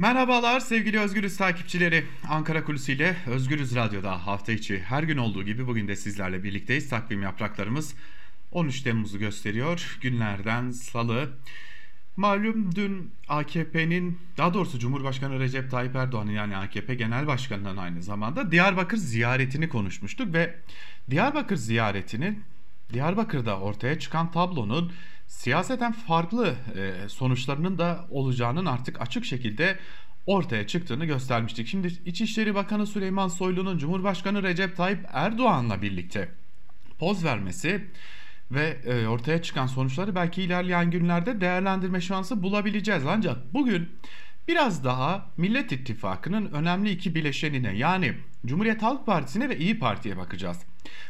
Merhabalar sevgili Özgürüz takipçileri. Ankara Kulüsü ile Özgürüz Radyo'da hafta içi her gün olduğu gibi bugün de sizlerle birlikteyiz. Takvim yapraklarımız 13 Temmuz'u gösteriyor. Günlerden salı. Malum dün AKP'nin daha doğrusu Cumhurbaşkanı Recep Tayyip Erdoğan'ın yani AKP Genel Başkanı'nın aynı zamanda Diyarbakır ziyaretini konuşmuştuk ve Diyarbakır ziyaretinin Diyarbakır'da ortaya çıkan tablonun siyaseten farklı e, sonuçlarının da olacağının artık açık şekilde ortaya çıktığını göstermiştik. Şimdi İçişleri Bakanı Süleyman Soylu'nun Cumhurbaşkanı Recep Tayyip Erdoğan'la birlikte poz vermesi ve e, ortaya çıkan sonuçları belki ilerleyen günlerde değerlendirme şansı bulabileceğiz. Ancak bugün biraz daha Millet İttifakı'nın önemli iki bileşenine yani Cumhuriyet Halk Partisi'ne ve İyi Parti'ye bakacağız.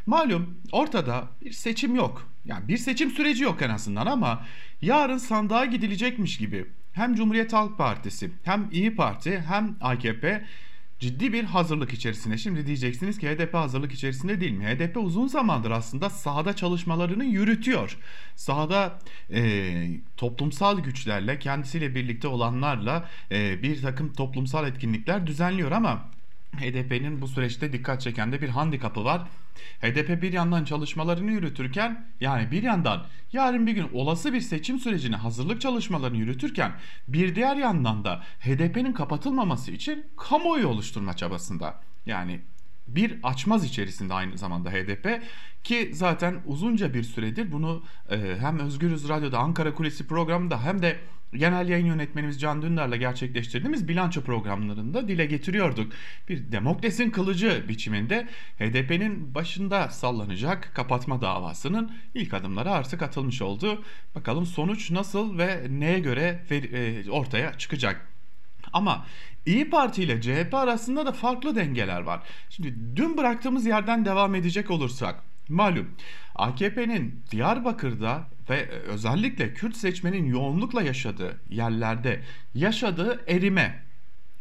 Malum ortada bir seçim yok. Yani bir seçim süreci yok en azından ama yarın sandığa gidilecekmiş gibi hem Cumhuriyet Halk Partisi hem İyi Parti hem AKP ciddi bir hazırlık içerisinde. Şimdi diyeceksiniz ki HDP hazırlık içerisinde değil mi? HDP uzun zamandır aslında sahada çalışmalarını yürütüyor. Sahada e, toplumsal güçlerle kendisiyle birlikte olanlarla e, bir takım toplumsal etkinlikler düzenliyor ama HDP'nin bu süreçte dikkat çeken de bir handikapı var. HDP bir yandan çalışmalarını yürütürken yani bir yandan yarın bir gün olası bir seçim sürecine hazırlık çalışmalarını yürütürken bir diğer yandan da HDP'nin kapatılmaması için kamuoyu oluşturma çabasında. Yani bir açmaz içerisinde aynı zamanda HDP ki zaten uzunca bir süredir bunu hem Özgürüz Radyo'da Ankara Kulesi programında hem de genel yayın yönetmenimiz Can Dündar'la gerçekleştirdiğimiz bilanço programlarında dile getiriyorduk. Bir demokrasinin kılıcı biçiminde HDP'nin başında sallanacak kapatma davasının ilk adımları artık atılmış oldu. Bakalım sonuç nasıl ve neye göre e, ortaya çıkacak. Ama İyi Parti ile CHP arasında da farklı dengeler var. Şimdi dün bıraktığımız yerden devam edecek olursak malum AKP'nin Diyarbakır'da ve özellikle Kürt seçmenin yoğunlukla yaşadığı yerlerde yaşadığı erime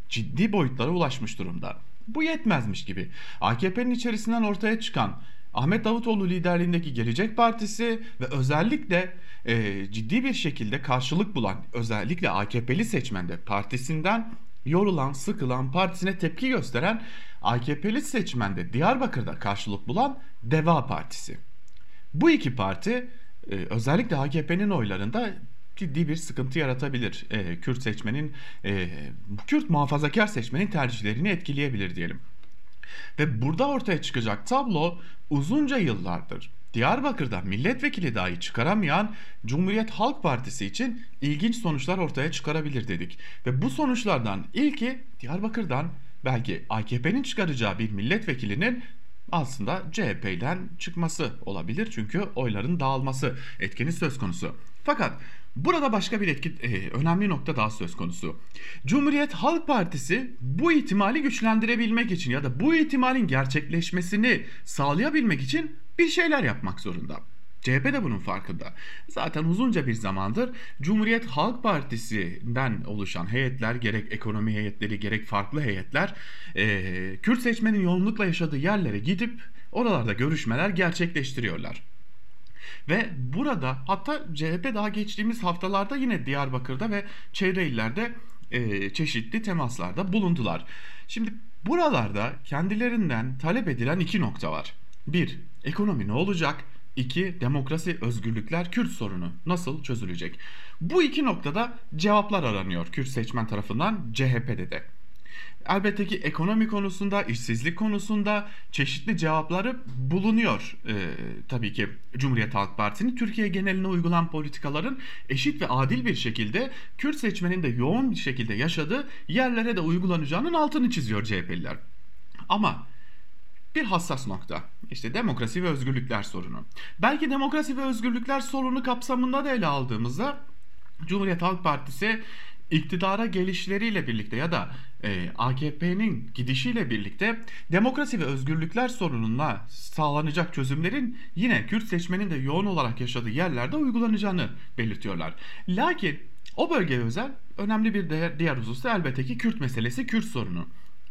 ciddi boyutlara ulaşmış durumda. Bu yetmezmiş gibi. AKP'nin içerisinden ortaya çıkan Ahmet Davutoğlu liderliğindeki Gelecek Partisi ve özellikle e, ciddi bir şekilde karşılık bulan özellikle AKP'li seçmende partisinden yorulan, sıkılan, partisine tepki gösteren AKP'li seçmende Diyarbakır'da karşılık bulan Deva Partisi. Bu iki parti e, özellikle AKP'nin oylarında ciddi bir sıkıntı yaratabilir. E, Kürt seçmenin, e, Kürt muhafazakar seçmenin tercihlerini etkileyebilir diyelim. Ve burada ortaya çıkacak tablo uzunca yıllardır Diyarbakır'da milletvekili dahi çıkaramayan Cumhuriyet Halk Partisi için ilginç sonuçlar ortaya çıkarabilir dedik. Ve bu sonuçlardan ilki Diyarbakır'dan belki AKP'nin çıkaracağı bir milletvekilinin aslında CHP'den çıkması olabilir. Çünkü oyların dağılması etkeni söz konusu. Fakat burada başka bir etki, e, önemli nokta daha söz konusu. Cumhuriyet Halk Partisi bu ihtimali güçlendirebilmek için ya da bu ihtimalin gerçekleşmesini sağlayabilmek için bir şeyler yapmak zorunda. CHP de bunun farkında. Zaten uzunca bir zamandır Cumhuriyet Halk Partisi'nden oluşan heyetler gerek ekonomi heyetleri gerek farklı heyetler e, Kürt seçmenin yoğunlukla yaşadığı yerlere gidip oralarda görüşmeler gerçekleştiriyorlar. Ve burada hatta CHP daha geçtiğimiz haftalarda yine Diyarbakır'da ve çevre illerde e, çeşitli temaslarda bulundular. Şimdi buralarda kendilerinden talep edilen iki nokta var. Bir, ekonomi ne olacak? İki, demokrasi, özgürlükler, Kürt sorunu nasıl çözülecek? Bu iki noktada cevaplar aranıyor Kürt seçmen tarafından CHP'de de. Elbette ki ekonomi konusunda, işsizlik konusunda çeşitli cevapları bulunuyor. Ee, tabii ki Cumhuriyet Halk Partisi'nin Türkiye geneline uygulan politikaların eşit ve adil bir şekilde Kürt seçmenin de yoğun bir şekilde yaşadığı yerlere de uygulanacağının altını çiziyor CHP'liler. Ama bir hassas nokta. İşte demokrasi ve özgürlükler sorunu. Belki demokrasi ve özgürlükler sorunu kapsamında da ele aldığımızda Cumhuriyet Halk Partisi iktidara gelişleriyle birlikte ya da e, AKP'nin gidişiyle birlikte demokrasi ve özgürlükler sorununa sağlanacak çözümlerin yine Kürt seçmenin de yoğun olarak yaşadığı yerlerde uygulanacağını belirtiyorlar. Lakin o bölgeye özel önemli bir diğer, husus da elbette ki Kürt meselesi, Kürt sorunu.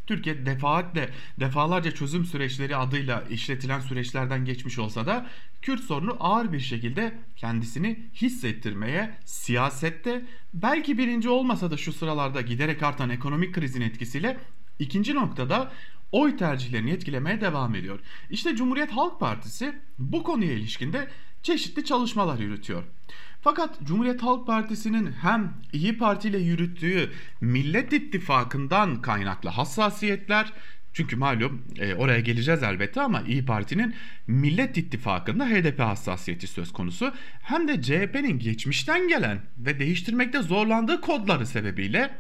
Türkiye defaatle defalarca çözüm süreçleri adıyla işletilen süreçlerden geçmiş olsa da Kürt sorunu ağır bir şekilde kendisini hissettirmeye siyasette belki birinci olmasa da şu sıralarda giderek artan ekonomik krizin etkisiyle ikinci noktada oy tercihlerini etkilemeye devam ediyor. İşte Cumhuriyet Halk Partisi bu konuya ilişkinde çeşitli çalışmalar yürütüyor. Fakat Cumhuriyet Halk Partisi'nin hem İyi Parti ile yürüttüğü Millet İttifakı'ndan kaynaklı hassasiyetler çünkü malum e, oraya geleceğiz elbette ama İyi Parti'nin Millet İttifakı'nda HDP hassasiyeti söz konusu. Hem de CHP'nin geçmişten gelen ve değiştirmekte zorlandığı kodları sebebiyle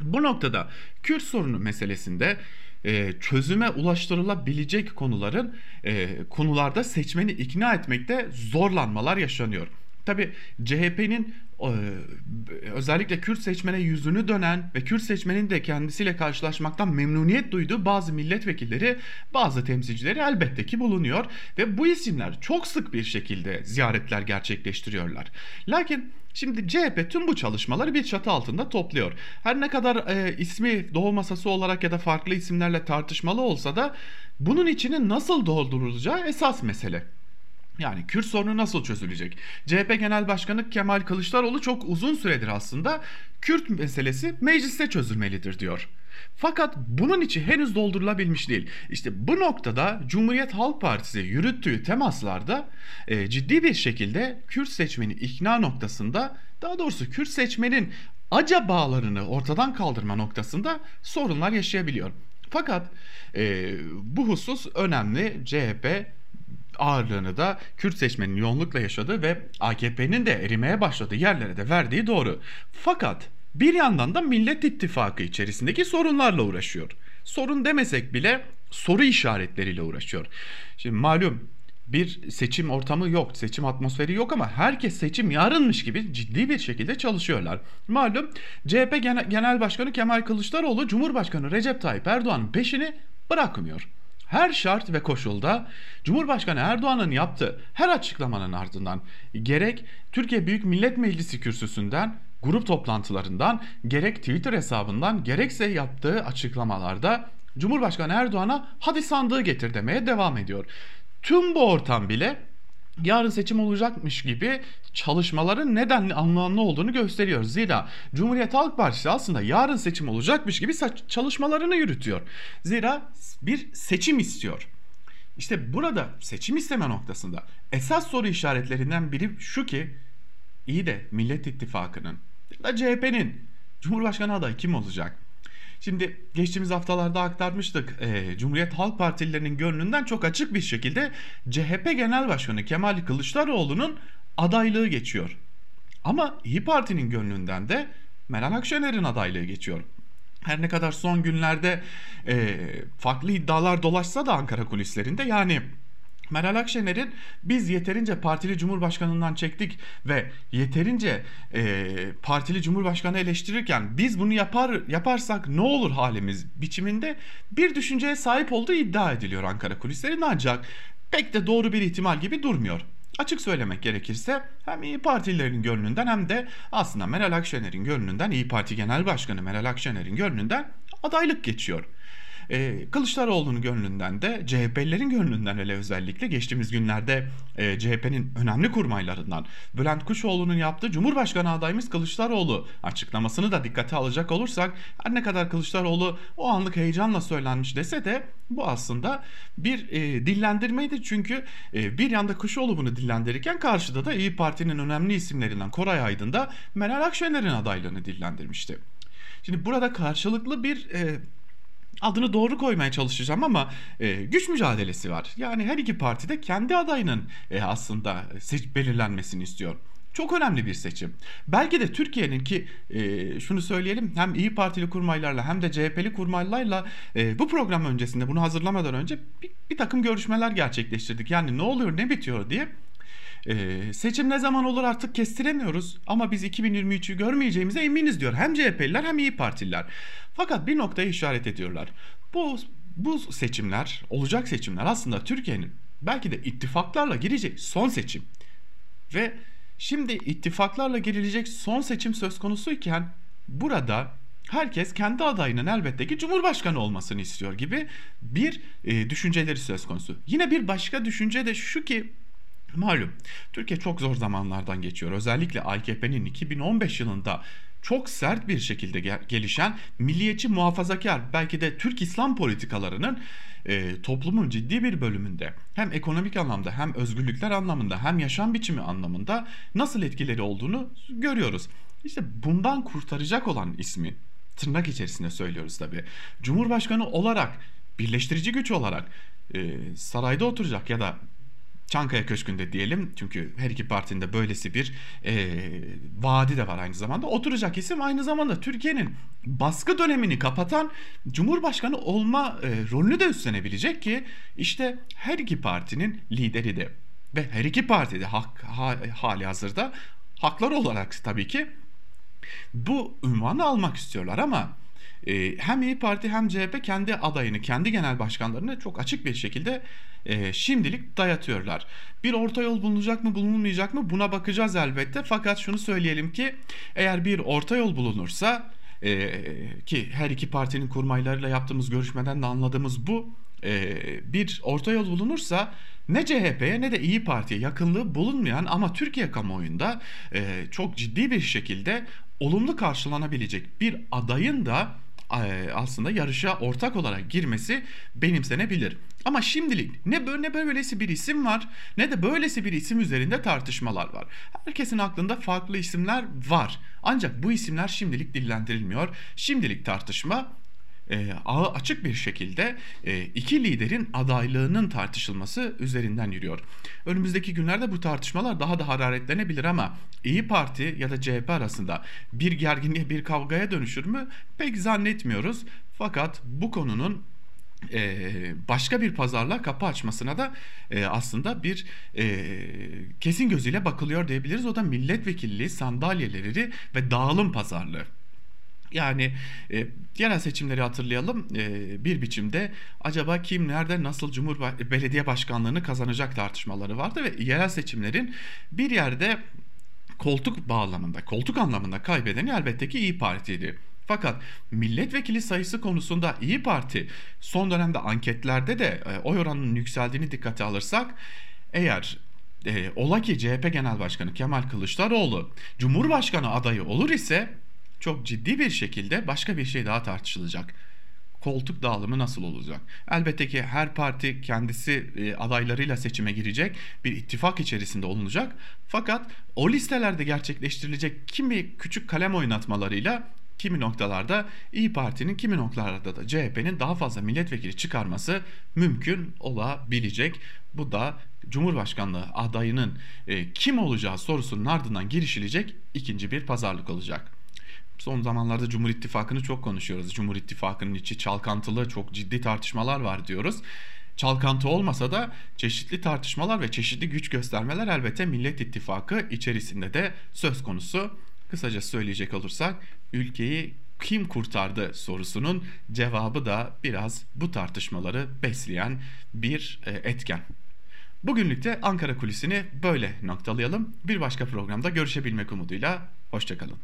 bu noktada Kürt sorunu meselesinde e, çözüme ulaştırılabilecek konuların e, konularda seçmeni ikna etmekte zorlanmalar yaşanıyor. Tabi CHP'nin e, özellikle Kürt seçmene yüzünü dönen ve Kürt seçmenin de kendisiyle karşılaşmaktan memnuniyet duyduğu bazı milletvekilleri, bazı temsilcileri elbette ki bulunuyor ve bu isimler çok sık bir şekilde ziyaretler gerçekleştiriyorlar. Lakin Şimdi CHP tüm bu çalışmaları bir çatı altında topluyor. Her ne kadar e, ismi doğu masası olarak ya da farklı isimlerle tartışmalı olsa da bunun içinin nasıl doldurulacağı esas mesele. Yani Kürt sorunu nasıl çözülecek? CHP Genel Başkanı Kemal Kılıçdaroğlu çok uzun süredir aslında Kürt meselesi mecliste çözülmelidir diyor. Fakat bunun içi henüz doldurulabilmiş değil. İşte bu noktada Cumhuriyet Halk Partisi yürüttüğü temaslarda e, ciddi bir şekilde Kürt seçmeni ikna noktasında daha doğrusu Kürt seçmenin acabalarını ortadan kaldırma noktasında sorunlar yaşayabiliyor. Fakat e, bu husus önemli. CHP ağırlığını da Kürt seçmenin yoğunlukla yaşadığı ve AKP'nin de erimeye başladığı yerlere de verdiği doğru. Fakat bir yandan da Millet İttifakı içerisindeki sorunlarla uğraşıyor. Sorun demesek bile soru işaretleriyle uğraşıyor. Şimdi malum bir seçim ortamı yok, seçim atmosferi yok ama herkes seçim yarınmış gibi ciddi bir şekilde çalışıyorlar. Malum CHP Genel Başkanı Kemal Kılıçdaroğlu Cumhurbaşkanı Recep Tayyip Erdoğan'ın peşini bırakmıyor. Her şart ve koşulda Cumhurbaşkanı Erdoğan'ın yaptığı her açıklamanın ardından gerek Türkiye Büyük Millet Meclisi kürsüsünden grup toplantılarından gerek Twitter hesabından gerekse yaptığı açıklamalarda Cumhurbaşkanı Erdoğan'a hadi sandığı getir demeye devam ediyor. Tüm bu ortam bile yarın seçim olacakmış gibi çalışmaların nedenli anlamlı olduğunu gösteriyor. Zira Cumhuriyet Halk Partisi aslında yarın seçim olacakmış gibi çalışmalarını yürütüyor. Zira bir seçim istiyor. İşte burada seçim isteme noktasında esas soru işaretlerinden biri şu ki iyi de Millet İttifakı'nın da CHP'nin Cumhurbaşkanı adayı kim olacak? Şimdi geçtiğimiz haftalarda aktarmıştık. E, Cumhuriyet Halk Partililerinin gönlünden çok açık bir şekilde CHP Genel Başkanı Kemal Kılıçdaroğlu'nun adaylığı geçiyor. Ama İyi Parti'nin gönlünden de Meral Akşener'in adaylığı geçiyor. Her ne kadar son günlerde e, farklı iddialar dolaşsa da Ankara kulislerinde yani Meral Akşener'in biz yeterince partili cumhurbaşkanından çektik ve yeterince e, partili cumhurbaşkanı eleştirirken biz bunu yapar yaparsak ne olur halimiz biçiminde bir düşünceye sahip olduğu iddia ediliyor Ankara kulislerinde ancak pek de doğru bir ihtimal gibi durmuyor. Açık söylemek gerekirse hem İyi Partililerin gönlünden hem de aslında Meral Akşener'in gönlünden İyi Parti Genel Başkanı Meral Akşener'in gönlünden adaylık geçiyor. E, Kılıçdaroğlu'nun gönlünden de CHP'lilerin gönlünden hele özellikle geçtiğimiz günlerde e, CHP'nin önemli kurmaylarından Bülent Kuşoğlu'nun yaptığı Cumhurbaşkanı adayımız Kılıçdaroğlu açıklamasını da dikkate alacak olursak her ne kadar Kılıçdaroğlu o anlık heyecanla söylenmiş dese de bu aslında bir e, dillendirmeydi çünkü e, bir yanda Kuşoğlu bunu dillendirirken karşıda da İyi Parti'nin önemli isimlerinden Koray Aydın da Meral Akşener'in adaylığını dillendirmişti. Şimdi burada karşılıklı bir e, adını doğru koymaya çalışacağım ama e, güç mücadelesi var. Yani her iki parti de kendi adayının e, aslında seç belirlenmesini istiyor. Çok önemli bir seçim. Belki de Türkiye'nin ki e, şunu söyleyelim hem İyi Partili kurmaylarla hem de CHP'li kurmaylarla e, bu program öncesinde bunu hazırlamadan önce bir, bir takım görüşmeler gerçekleştirdik. Yani ne oluyor ne bitiyor diye. Ee, seçim ne zaman olur artık kestiremiyoruz ama biz 2023'ü görmeyeceğimize eminiz diyor. Hem CHP'liler hem İyi Partililer. Fakat bir noktayı işaret ediyorlar. Bu, bu seçimler, olacak seçimler aslında Türkiye'nin belki de ittifaklarla girecek son seçim. Ve şimdi ittifaklarla girilecek son seçim söz konusuyken burada herkes kendi adayının elbette ki Cumhurbaşkanı olmasını istiyor gibi bir e, düşünceleri söz konusu. Yine bir başka düşünce de şu ki malum Türkiye çok zor zamanlardan geçiyor. Özellikle AKP'nin 2015 yılında çok sert bir şekilde gelişen milliyetçi muhafazakar belki de Türk İslam politikalarının e, toplumun ciddi bir bölümünde hem ekonomik anlamda hem özgürlükler anlamında hem yaşam biçimi anlamında nasıl etkileri olduğunu görüyoruz. İşte bundan kurtaracak olan ismi tırnak içerisinde söylüyoruz tabi. Cumhurbaşkanı olarak birleştirici güç olarak e, sarayda oturacak ya da Çankaya Köşkü'nde diyelim çünkü her iki partinin de böylesi bir e, vaadi de var aynı zamanda. Oturacak isim aynı zamanda Türkiye'nin baskı dönemini kapatan Cumhurbaşkanı olma e, rolünü de üstlenebilecek ki işte her iki partinin lideri de ve her iki parti de hak, ha, hali hazırda haklar olarak tabii ki bu ünvanı almak istiyorlar ama e, hem İyi Parti hem CHP kendi adayını, kendi genel başkanlarını çok açık bir şekilde e, şimdilik dayatıyorlar. Bir orta yol bulunacak mı bulunmayacak mı buna bakacağız elbette. Fakat şunu söyleyelim ki eğer bir orta yol bulunursa e, ki her iki partinin kurmaylarıyla yaptığımız görüşmeden de anladığımız bu e, bir orta yol bulunursa ne CHP'ye ne de İyi Parti'ye yakınlığı bulunmayan ama Türkiye kamuoyunda e, çok ciddi bir şekilde olumlu karşılanabilecek bir adayın da aslında yarışa ortak olarak girmesi benimsenebilir. Ama şimdilik ne böyle ne böylesi bir isim var ne de böylesi bir isim üzerinde tartışmalar var. Herkesin aklında farklı isimler var. Ancak bu isimler şimdilik dillendirilmiyor. Şimdilik tartışma e, ağı açık bir şekilde e, iki liderin adaylığının tartışılması üzerinden yürüyor. Önümüzdeki günlerde bu tartışmalar daha da hararetlenebilir ama İyi Parti ya da CHP arasında bir gerginliğe bir kavgaya dönüşür mü pek zannetmiyoruz. Fakat bu konunun e, başka bir pazarlığa kapı açmasına da e, aslında bir e, kesin gözüyle bakılıyor diyebiliriz. O da milletvekilliği sandalyeleri ve dağılım pazarlığı. Yani e, yerel seçimleri hatırlayalım e, bir biçimde acaba kim nerede nasıl Cumhur Belediye Başkanlığını kazanacak tartışmaları vardı ve yerel seçimlerin bir yerde koltuk bağlamında, koltuk anlamında kaybedeni elbette ki İyi Parti'ydi. Fakat milletvekili sayısı konusunda İyi Parti son dönemde anketlerde de e, oy oranının yükseldiğini dikkate alırsak eğer e, ola ki CHP Genel Başkanı Kemal Kılıçdaroğlu Cumhurbaşkanı adayı olur ise çok ciddi bir şekilde başka bir şey daha tartışılacak. Koltuk dağılımı nasıl olacak? Elbette ki her parti kendisi e, adaylarıyla seçime girecek, bir ittifak içerisinde olunacak. Fakat o listelerde gerçekleştirilecek kimi küçük kalem oynatmalarıyla kimi noktalarda İyi Parti'nin kimi noktalarda da CHP'nin daha fazla milletvekili çıkarması mümkün olabilecek. Bu da Cumhurbaşkanlığı adayının e, kim olacağı sorusunun ardından girişilecek ikinci bir pazarlık olacak. Son zamanlarda Cumhur İttifakı'nı çok konuşuyoruz. Cumhur İttifakı'nın içi çalkantılı, çok ciddi tartışmalar var diyoruz. Çalkantı olmasa da çeşitli tartışmalar ve çeşitli güç göstermeler elbette Millet İttifakı içerisinde de söz konusu. Kısaca söyleyecek olursak ülkeyi kim kurtardı sorusunun cevabı da biraz bu tartışmaları besleyen bir e, etken. Bugünlük de Ankara Kulisi'ni böyle noktalayalım. Bir başka programda görüşebilmek umuduyla. Hoşçakalın.